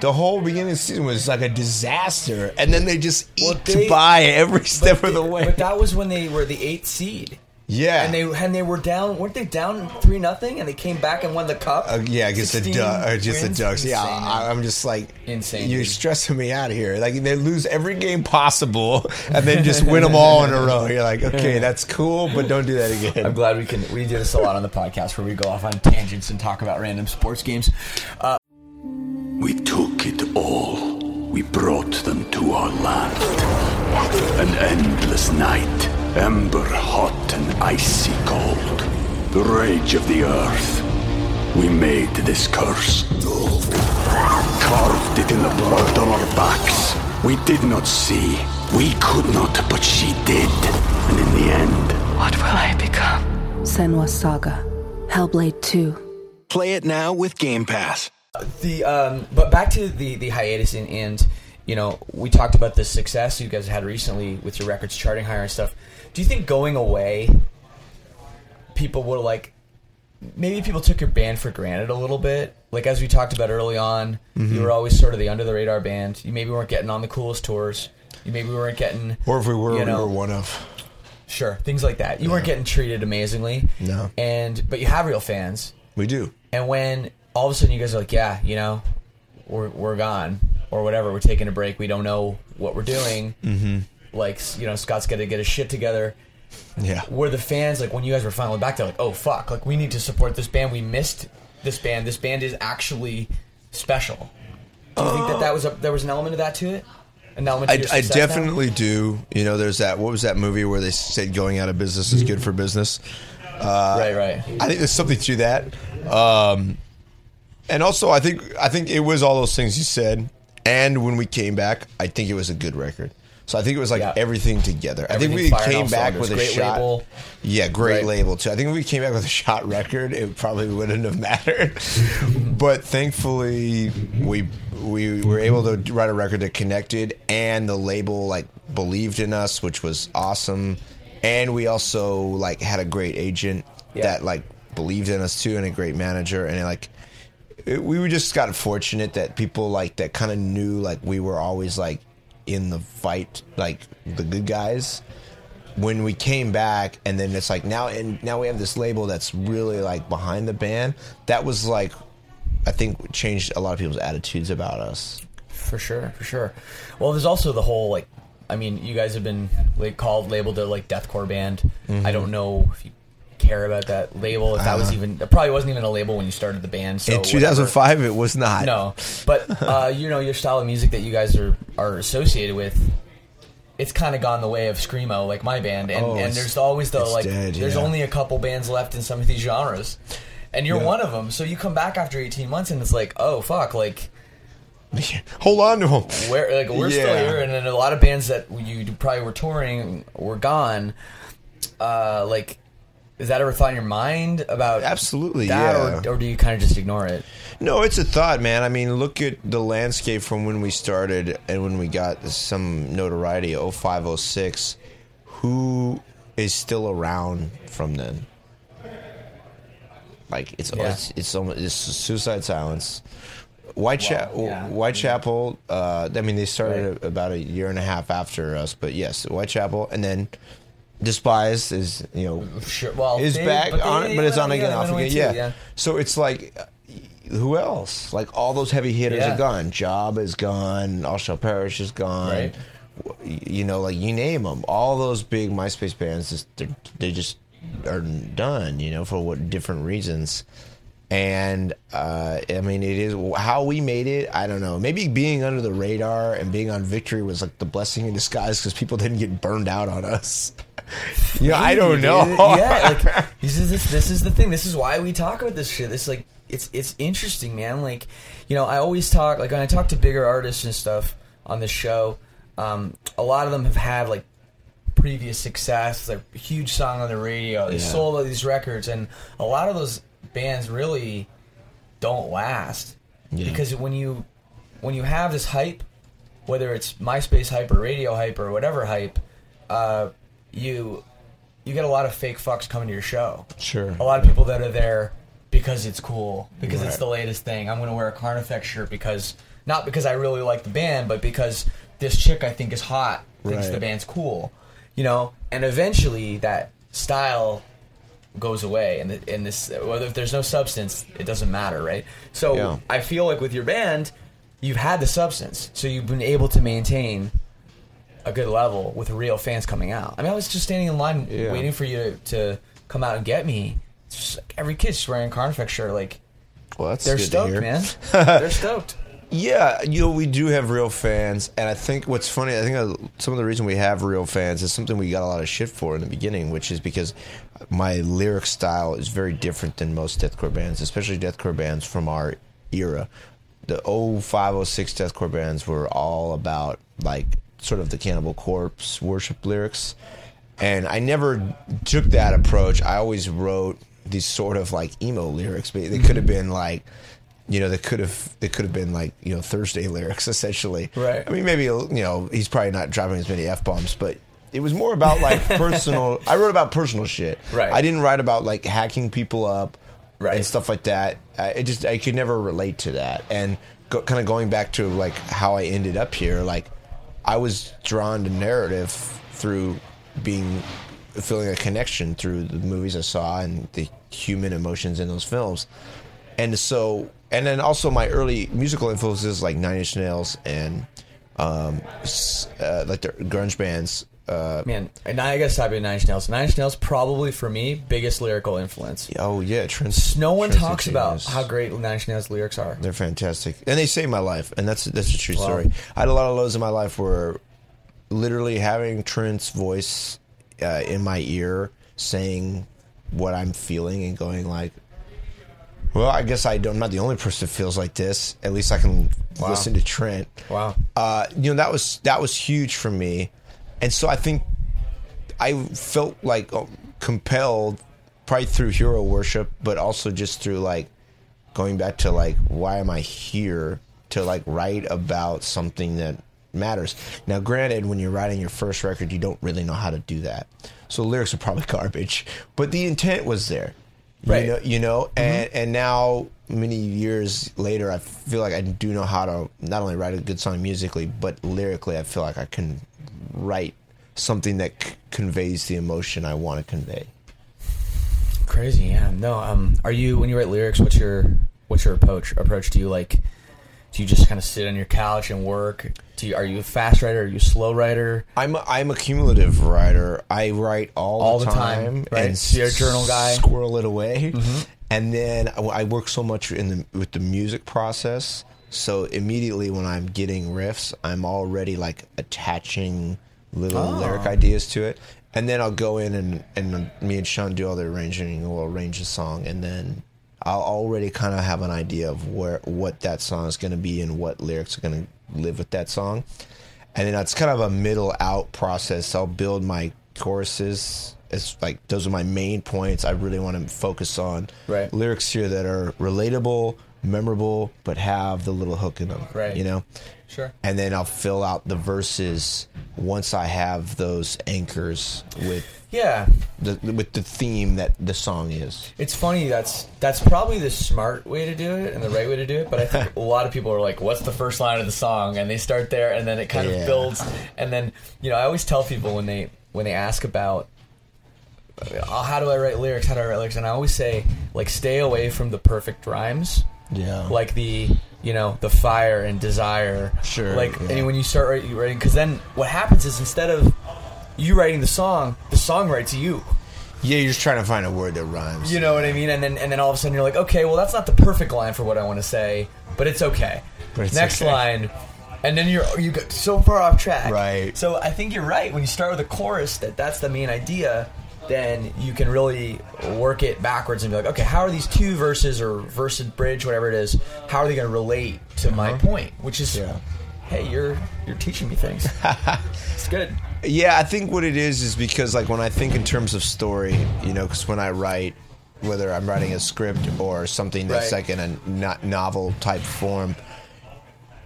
The whole beginning of the season was like a disaster, and then they just Well, eked they- by every step of the way. But that was when they were the eighth seed. Yeah, And they and they were down. weren't they down three nothing? And they came back and won the cup. Uh, yeah, against the 16 du- or just the Ducks. Yeah, Insane, I, I'm just like Insane, You're stressing me out here. Like they lose every game possible, and then just win them all in a row. You're like, okay, that's cool, but don't do that again. I'm glad we can. We do this a lot on the podcast where we go off on tangents and talk about random sports games. Uh, We took it all. We brought them to our land. An endless night, ember hot and icy cold. The rage of the earth. We made this curse. Carved it in the blood on our backs. We did not see. We could not, but she did. And in the end, What will I become? Senua's Saga. Hellblade 2. Play it now with Game Pass. the um, but back to the the hiatus and, and you know we talked about the success you guys had recently with your records charting higher and stuff. Do you think going away, people were like maybe people took your band for granted a little bit? Like as we talked about early on, Mm-hmm. you were always sort of the under the radar band. You maybe weren't getting on the coolest tours. You maybe weren't getting or if we were, you we were one of. Sure, things like that. You weren't getting treated amazingly. No. And but you have real fans. We do. And when all of a sudden you guys are like, yeah, you know, we're we're gone or whatever, we're taking a break. We don't know what we're doing. Mm-hmm. Like you know, Scott's got to get his shit together. Yeah. Were the fans like when you guys were finally back? They're like, oh fuck, like we need to support this band. We missed this band. This band is actually special. Do you think that that was a there was an element of that to it? An element. I, I now? definitely do. You know, there's that. What was that movie where they said going out of business is good for business? Uh, right, right. I think there's something to that. Um, and also, I think I think it was all those things you said. And when we came back, I think it was a good record. So I think it was like Yeah. everything together. I think we came back with a Great shot. label. Yeah, great label too. I think if we came back with a shot record, it probably wouldn't have mattered. but thankfully, we we were able to write a record that connected, and the label like believed in us, which was awesome. And we also like had a great agent Yeah. that like believed in us too, and a great manager, and like it, we were just got fortunate that people like that kind of knew like we were always like in the fight, like the good guys when we came back and then it's like now and now we have this label that's really like behind the band that was like i think changed a lot of people's attitudes about us For sure, for sure. Well, there's also the whole like, I mean, you guys have been like called labeled a like deathcore band. Mm-hmm. I don't know if you care about that label. If that was even, it probably wasn't even a label when you started the band. So Uh-huh. in 2005 it was not no. But uh, you know, your style of music that you guys are are associated with. It's kind of gone the way of screamo, like my band, and, Oh, and there's always the like. dead, there's yeah. only a couple bands left in some of these genres, and you're Yeah. one of them. So you come back after 18 months, and it's like, oh fuck, like hold on to them we're like we're still here, and then a lot of bands that you probably were touring were gone. Uh, like, has that ever thought in your mind about Absolutely, that, yeah. or, or do you kind of just ignore it? no it's a thought man i mean look at the landscape from when we started and when we got some notoriety 0506 who is still around from then like it's Yeah. it's it's almost it's suicide silence Whitechapel, yeah. Whitechapel. Uh, I mean, they started about a year and a half after us, but yes, Whitechapel, and then Despised Icon you know Sure. Well, is they- back but on they- it, but it's on again, off again. too, Yeah. yeah. So it's like, uh, who else? Like all those heavy hitters Yeah. are gone. Job is gone. All Shall Perish is gone. Right. You know, like you name them. All those big MySpace bands, just they're- they just are done. You know, for what different reasons. And uh, I mean, it is how we made it. I don't know. Maybe being under the radar and being on Victory was like the blessing in disguise because people didn't get burned out on us. Yeah, I don't know. yeah, like this is this, this is the thing. This is why we talk about this shit. This like it's it's interesting, man. Like you know, I always talk like when I talk to bigger artists and stuff on this show. Um, a lot of them have had like previous success, like a huge song on the radio. They Yeah. sold all these records, and a lot of those bands really don't last Yeah. because when you when you have this hype, whether it's MySpace hype or radio hype or whatever hype, uh, you you get a lot of fake fucks coming to your show. Sure. A lot of people that are there because it's cool, because it's the latest thing. I'm going to wear a Carnifex shirt because not because I really like the band, but because this chick I think is hot thinks Right. the band's cool. You know, and eventually that style goes away, and and this whether if there's no substance, it doesn't matter, right? So Yeah. I feel like with your band, you've had the substance, so you've been able to maintain a good level with real fans coming out. I mean, I was just standing in line Yeah. waiting for you to, to come out and get me. It's just like every kid's just wearing a Carnifex shirt. Like Well, they're stoked, man. they're stoked. Yeah, you know, we do have real fans, and I think what's funny, I think uh, some of the reason we have real fans is something we got a lot of shit for in the beginning, which is because my lyric style is very different than most deathcore bands, especially deathcore bands from our era. The 05, 06 deathcore bands were all about like sort of the Cannibal Corpse worship lyrics, and I never took that approach. I always wrote these sort of like emo lyrics, but they could have been like you know, they could have they could have been like you know Thursday lyrics essentially. Right. I mean, maybe you know he's probably not dropping as many f bombs, but it was more about like personal. I wrote about personal shit. Right. I didn't write about like hacking people up. Right. And stuff like that. I it just I could never relate to that. And go, kind of going back to like how I ended up here, like I was drawn to narrative through being feeling a connection through the movies I saw and the human emotions in those films. And so, and then also my early musical influences like Nine Inch Nails and um, uh, like the grunge bands. Uh, Man, and I gotta stop you Nine Inch Nails. Nine Inch Nails probably for me biggest lyrical influence. oh yeah, Trans. No one Trans- talks about how great Nine Inch Nails lyrics are. They're fantastic, and they saved my life, and that's that's a true Wow. story. I had a lot of lows in my life where literally having Trent's voice uh, in my ear saying what I'm feeling and going like, "Well, I guess I don't, I'm not the only person that feels like this. At least I can Wow. listen to Trent." Wow. Uh, you know that was that was huge for me, and so I think I felt like uh, compelled, probably through hero worship, but also just through like going back to like why am I here to like write about something that matters. Now, granted, when you're writing your first record, you don't really know how to do that, so lyrics are probably garbage, but the intent was there. Right. You know, you know and and now many years later, I feel like I do know how to not only write a good song musically, but lyrically, I feel like I can write something that c- conveys the emotion I want to convey. Crazy, yeah. No, um, are you when you write lyrics? What's your what's your approach? Approach? Do you like? Do you just kind of sit on your couch and work? Do you, are you a fast writer? Are you a slow writer? I'm a, I'm a cumulative writer. I write all, All the the time, time, right? and So you're a journal guy? Mm-hmm. Squirrel it away, and then I, I work so much in the with the music process. So immediately when I'm getting riffs, I'm already like attaching little Oh. lyric ideas to it, and then I'll go in and and me and Sean do all the arranging, we'll arrange the song, and then I'll already kind of have an idea of where what that song is going to be and what lyrics are going to live with that song. And then it's kind of a middle out process. I'll build my choruses. It's like those are my main points. I really want to focus on Right. lyrics here that are relatable, memorable, but have the little hook in them. Right. You know. Sure. And then I'll fill out the verses once I have those anchors with Yeah, the with the theme that the song is. it's funny. That's that's probably the smart way to do it and the right way to do it. But I think a lot of people are like, "What's the first line of the song?" And they start there, and then it kind Yeah. of builds. And then you know, I always tell people when they when they ask about how do I write lyrics, how do I write lyrics, and I always say like, stay away from the perfect rhymes. Yeah. like the you know the fire and desire Sure, like yeah. and when you start writing writing because then what happens is instead of you writing the song the song writes you Yeah, you're just trying to find a word that rhymes. you know what i mean and then and then all of a sudden you're like okay well that's not the perfect line for what i want to say but it's okay But it's next okay. line and then you're you get so far off track. Right. So I think you're right. When you start with a chorus, that that's the main idea. Then you can really work it backwards and be like, okay, how are these two verses or verse and bridge, whatever it is, how are they going to relate to my uh-huh. point? Which is, hey, you're you're teaching me things. it's good. Yeah, I think what it is is because like when I think in terms of story, you know, because when I write, whether I'm writing a script or something that's Right. like in a no- novel type form,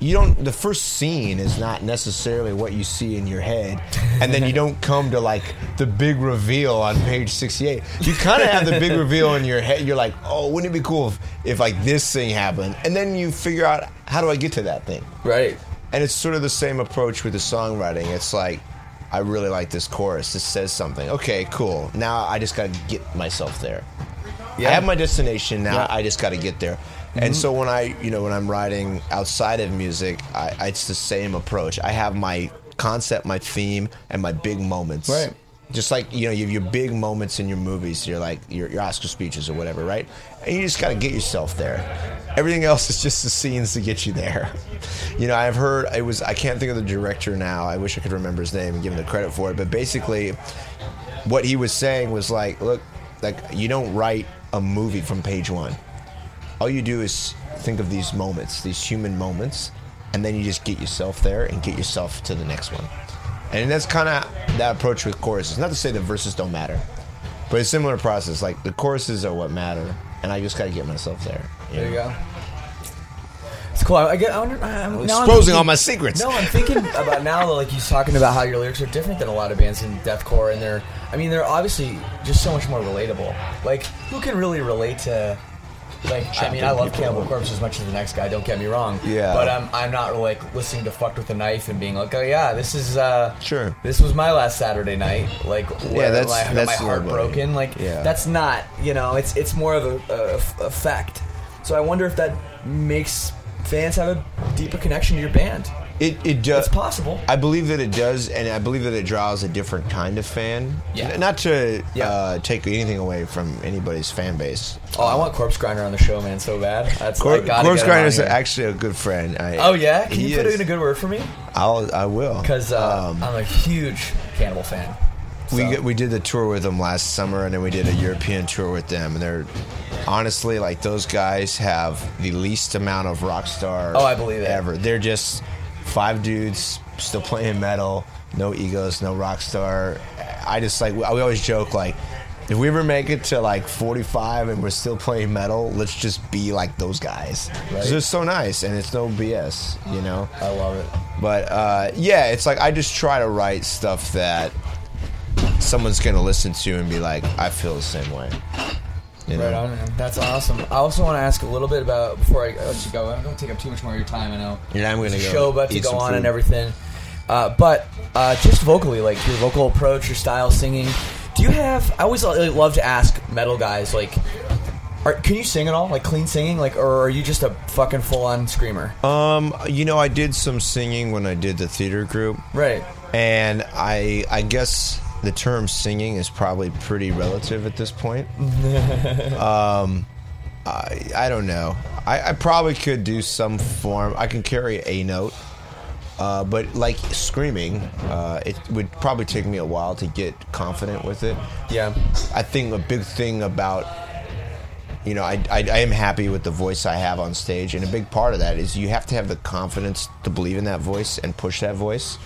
you don't. The first scene is not necessarily what you see in your head, and then you don't come to like the big reveal on page 68. You kind of have the big reveal in your head. You're like, oh, wouldn't it be cool if, if like this thing happened, and then you figure out how do I get to that thing. Right. And it's sort of the same approach with the songwriting. It's like, I really like this chorus. This says something. Okay, cool. Now I just got to get myself there. yeah. I have my destination. Now Yeah. I just got to get there. And Mhm. so when I, you know, when I'm writing outside of music, I, I, it's the same approach. I have my concept, my theme, and my big moments. Right. Just like you know, you have your big moments in your movies. You're like your, your Oscar speeches or whatever, right? And you just got to get yourself there. Everything else is just the scenes to get you there. You know, I've heard it was. I can't think of the director now. I wish I could remember his name and give him the credit for it. But basically, what he was saying was like, look, like you don't write a movie from page one. All you do is think of these moments, these human moments, and then you just get yourself there and get yourself to the next one. And that's kind of that approach with choruses. Not to say the verses don't matter, but it's a similar process. Like the choruses are what matter, and I just got to get myself there. There you go. It's cool. I, I get. I wonder, I'm, I'm Exposing thinking- all my secrets. No, I'm thinking about now. Like he's talking about how your lyrics are different than a lot of bands in deathcore, and they're. I mean, they're obviously just so much more relatable. Like, who can really relate to? Like, I mean, I love Cannibal Corpse as much as the next guy. Don't get me wrong. Yeah. But I'm, I'm not like listening to "Fucked with a Knife" and being like, oh yeah, this is uh, sure. This was my last Saturday night. Like, where that's- I got that's my heart broken. Like, Yeah. that's not. You know, it's it's more of a effect. So I wonder if that makes fans have a deeper connection to your band. It it does. It's possible. I believe that it does, and I believe that it draws a different kind of fan. Yeah. Not to uh, take anything away from anybody's fan base. Oh, I want Corpse Grinder on the show, man, so bad. That's Cor- I gotta Corpse get him on Grinder is actually a good friend. I, Oh yeah, can you put is. in a good word for me? I'll I will Because uh, Um, I'm a huge Cannibal fan. We So- get, we did the tour with them last summer, and then we did a European tour with them. And they're honestly like those guys have the least amount of rock star. Oh, I believe it. ever. They're just five dudes still playing metal, no egos, no rock star. I just like we always joke like. If we ever make it to like 45 and we're still playing metal, let's just be like those guys. Right. They're so nice and it's no BS, you know? I love it. But uh, yeah, it's like I just try to write stuff that someone's gonna listen to and be like, I feel the same way. You know? Right on, man. That's awesome. I also want to ask a little bit about before I let you go. I'm going to take up too much more of your time. I know. Yeah, I'm gonna There's a go show about to go on food. and everything. Uh, but uh, just vocally, like your vocal approach, your style, singing. Do you have? I always love to ask metal guys like. Are, can you sing at all, like clean singing, like, or are you just a fucking full-on screamer? Um, you know, I did some singing when I did the theater group, right? And I, I guess the term singing is probably pretty relative at this point. um, I, I don't know. I, I probably could do some form. I can carry a note. Uh, but like screaming, uh, it would probably take me a while to get confident with it. Yeah. I think a big thing about, you know, I, I, I am happy with the voice I have on stage, and a big part of that is you have to have the confidence to believe in that voice and push that voice.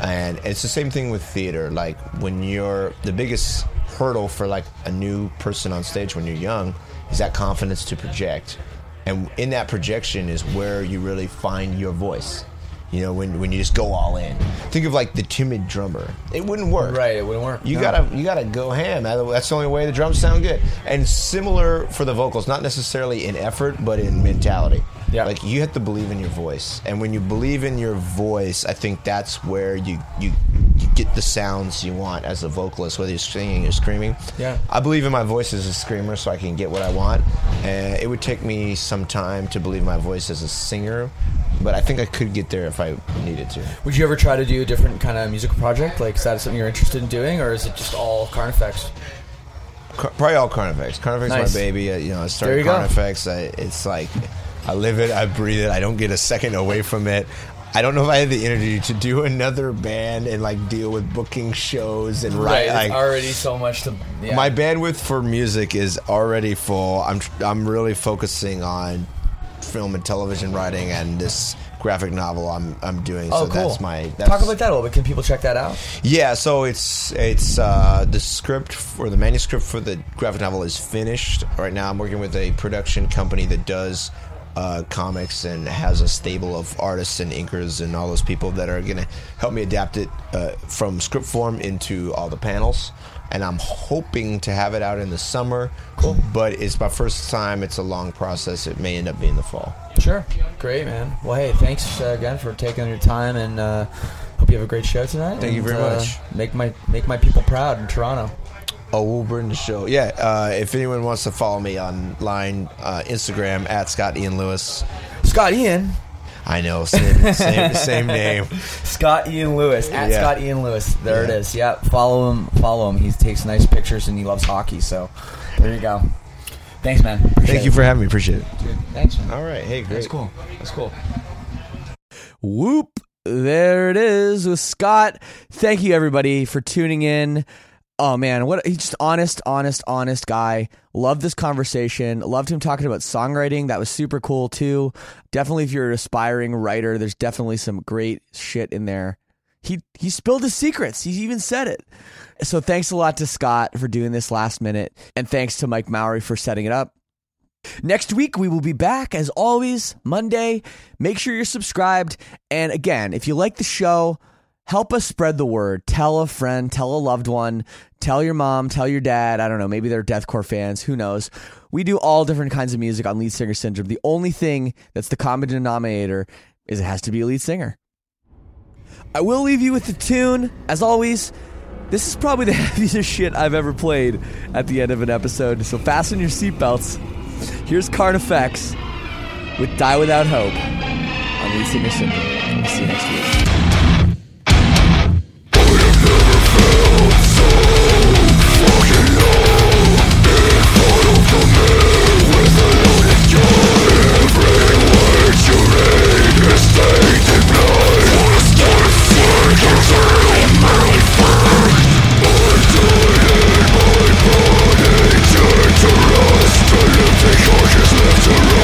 And it's the same thing with theater. Like when you're the biggest hurdle for like a new person on stage when you're young is that confidence to project. And in that projection is where you really find your voice. You know, when, when you just go all in. Think of like the timid drummer. It wouldn't work. Right, it wouldn't work. You No. gotta you gotta go ham. That's the only way the drums sound good. And similar for the vocals, not necessarily in effort, but in mentality. Yeah. Like you have to believe in your voice. And when you believe in your voice, I think that's where you you, you get the sounds you want as a vocalist, whether you're singing or screaming. Yeah. I believe in my voice as a screamer so I can get what I want. And it would take me some time to believe my voice as a singer, but I think I could get there if I needed to. Would you ever try to do a different kind of musical project? Like, is that something you're interested in doing, or is it just all Carnifex? Car- probably all Carnifex. Carnifex Nice. my baby. Uh, you know, I started. Carnifex. I, it's like I live it. I breathe it. I don't get a second away from it. I don't know if I have the energy to do another band and like deal with booking shows and Right, write. Like, already so much to. Yeah. My bandwidth for music is already full. I'm I'm really focusing on film and television writing and this graphic novel I'm I'm doing. Oh, so cool. that's my that's, Talk about that a little bit. Can people check that out? Yeah, so it's it's uh, the script for the manuscript for the graphic novel is finished right now. I'm working with a production company that does uh, comics and has a stable of artists and inkers and all those people that are going to help me adapt it uh, from script form into all the panels. And I'm hoping to have it out in the summer. Cool. But it's my first time. It's a long process. It may end up being the fall. Sure. Great, man. Well, hey, thanks uh, again for taking your time, and uh, hope you have a great show tonight. Thank you very uh, much. Make my make my people proud in Toronto. Oh, we'll bring the show. Yeah, uh, if anyone wants to follow me online, uh, Instagram at Scott Ian Lewis. Scott Ian. I know, same same, same name. Scott Ian Lewis at Yeah. Scott Ian Lewis. There it Yeah. is. Yeah, follow him. Follow him. He takes nice pictures and he loves hockey. So there you go. Thanks, man. Appreciate Thank you it. for having me. Appreciate it. Dude, thanks, man. All right. Hey, great. That's cool. That's cool. Whoop. There it is with Scott. Thank you everybody for tuning in. Oh man, what he's just honest, honest, honest guy. Loved this conversation. Loved him talking about songwriting. That was super cool too. Definitely if you're an aspiring writer, there's definitely some great shit in there. He he spilled his secrets. He even said it. So thanks a lot to Scott for doing this last minute and thanks to Mike Mowery for setting it up. Next week, we will be back as always, Monday. Make sure you're subscribed. And again, if you like the show, help us spread the word. Tell a friend, tell a loved one, tell your mom, tell your dad. I don't know, maybe they're deathcore fans. Who knows? We do all different kinds of music on Lead Singer Syndrome. The only thing that's the common denominator is it has to be a lead singer. I will leave you with the tune. As always, this is probably the heaviest shit I've ever played at the end of an episode, so fasten your seatbelts. Here's Effects with Die Without Hope on Lead Singer Syndrome. See you next week. Shallow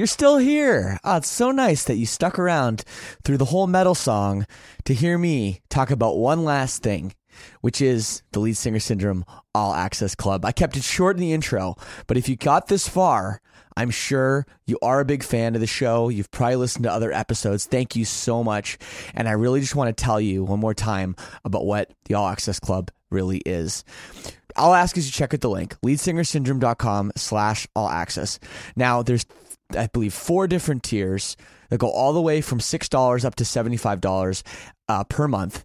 you're still here. Oh, it's so nice that you stuck around through the whole metal song to hear me talk about one last thing, which is the Lead Singer Syndrome All Access Club. I kept it short in the intro, but if you got this far, I'm sure you are a big fan of the show. You've probably listened to other episodes. Thank you so much. And I really just want to tell you one more time about what the All Access Club really is. I'll ask as you check out the link, leadsingersyndrome.com slash all access. Now, there's, I believe, four different tiers that go all the way from $6 up to $75 uh, per month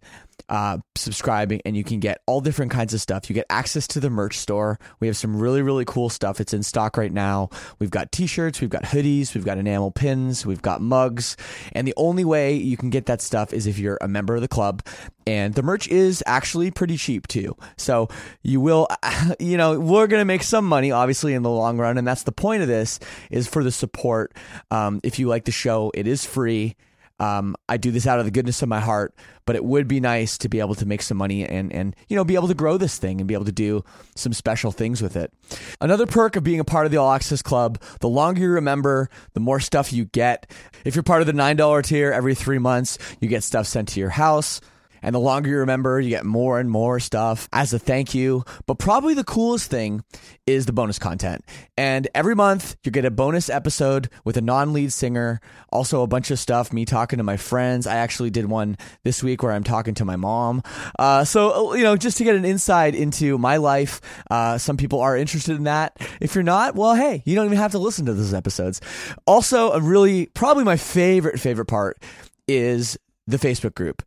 uh, subscribing and you can get all different kinds of stuff. You get access to the merch store. We have some really, really cool stuff. It's in stock right now. We've got t shirts, we've got hoodies, we've got enamel pins, we've got mugs. And the only way you can get that stuff is if you're a member of the club. And the merch is actually pretty cheap too. So you will, you know, we're going to make some money, obviously, in the long run. And that's the point of this is for the support. Um, if you like the show, it is free. Um, I do this out of the goodness of my heart, but it would be nice to be able to make some money and, and, you know, be able to grow this thing and be able to do some special things with it. Another perk of being a part of the All Access Club, the longer you remember, the more stuff you get. If you're part of the $9 tier every three months, you get stuff sent to your house. And the longer you remember, you get more and more stuff as a thank you. But probably the coolest thing is the bonus content. And every month, you get a bonus episode with a non lead singer, also a bunch of stuff, me talking to my friends. I actually did one this week where I'm talking to my mom. Uh, so, you know, just to get an insight into my life, uh, some people are interested in that. If you're not, well, hey, you don't even have to listen to those episodes. Also, a really, probably my favorite, favorite part is the Facebook group.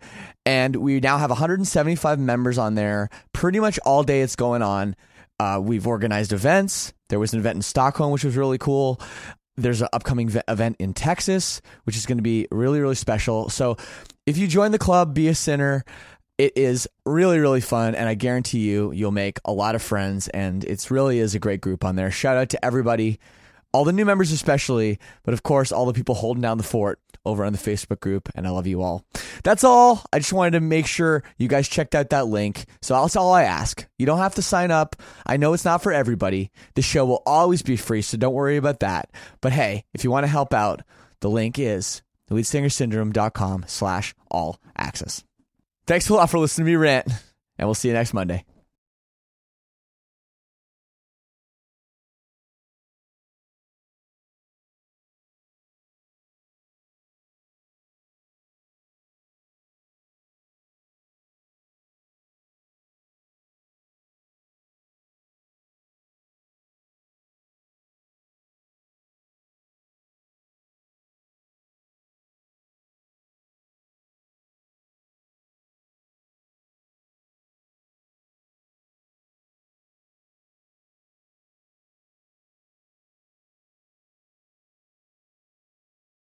And we now have 175 members on there. Pretty much all day it's going on. Uh, we've organized events. There was an event in Stockholm, which was really cool. There's an upcoming ve- event in Texas, which is going to be really, really special. So if you join the club, be a sinner. It is really, really fun, and I guarantee you, you'll make a lot of friends, and it's really is a great group on there. Shout out to everybody all the new members especially, but of course all the people holding down the fort over on the Facebook group, and I love you all. That's all. I just wanted to make sure you guys checked out that link. So that's all I ask. You don't have to sign up. I know it's not for everybody. The show will always be free, so don't worry about that. But hey, if you want to help out, the link is leadsingersyndrome.com slash all access. Thanks a lot for listening to me rant, and we'll see you next Monday.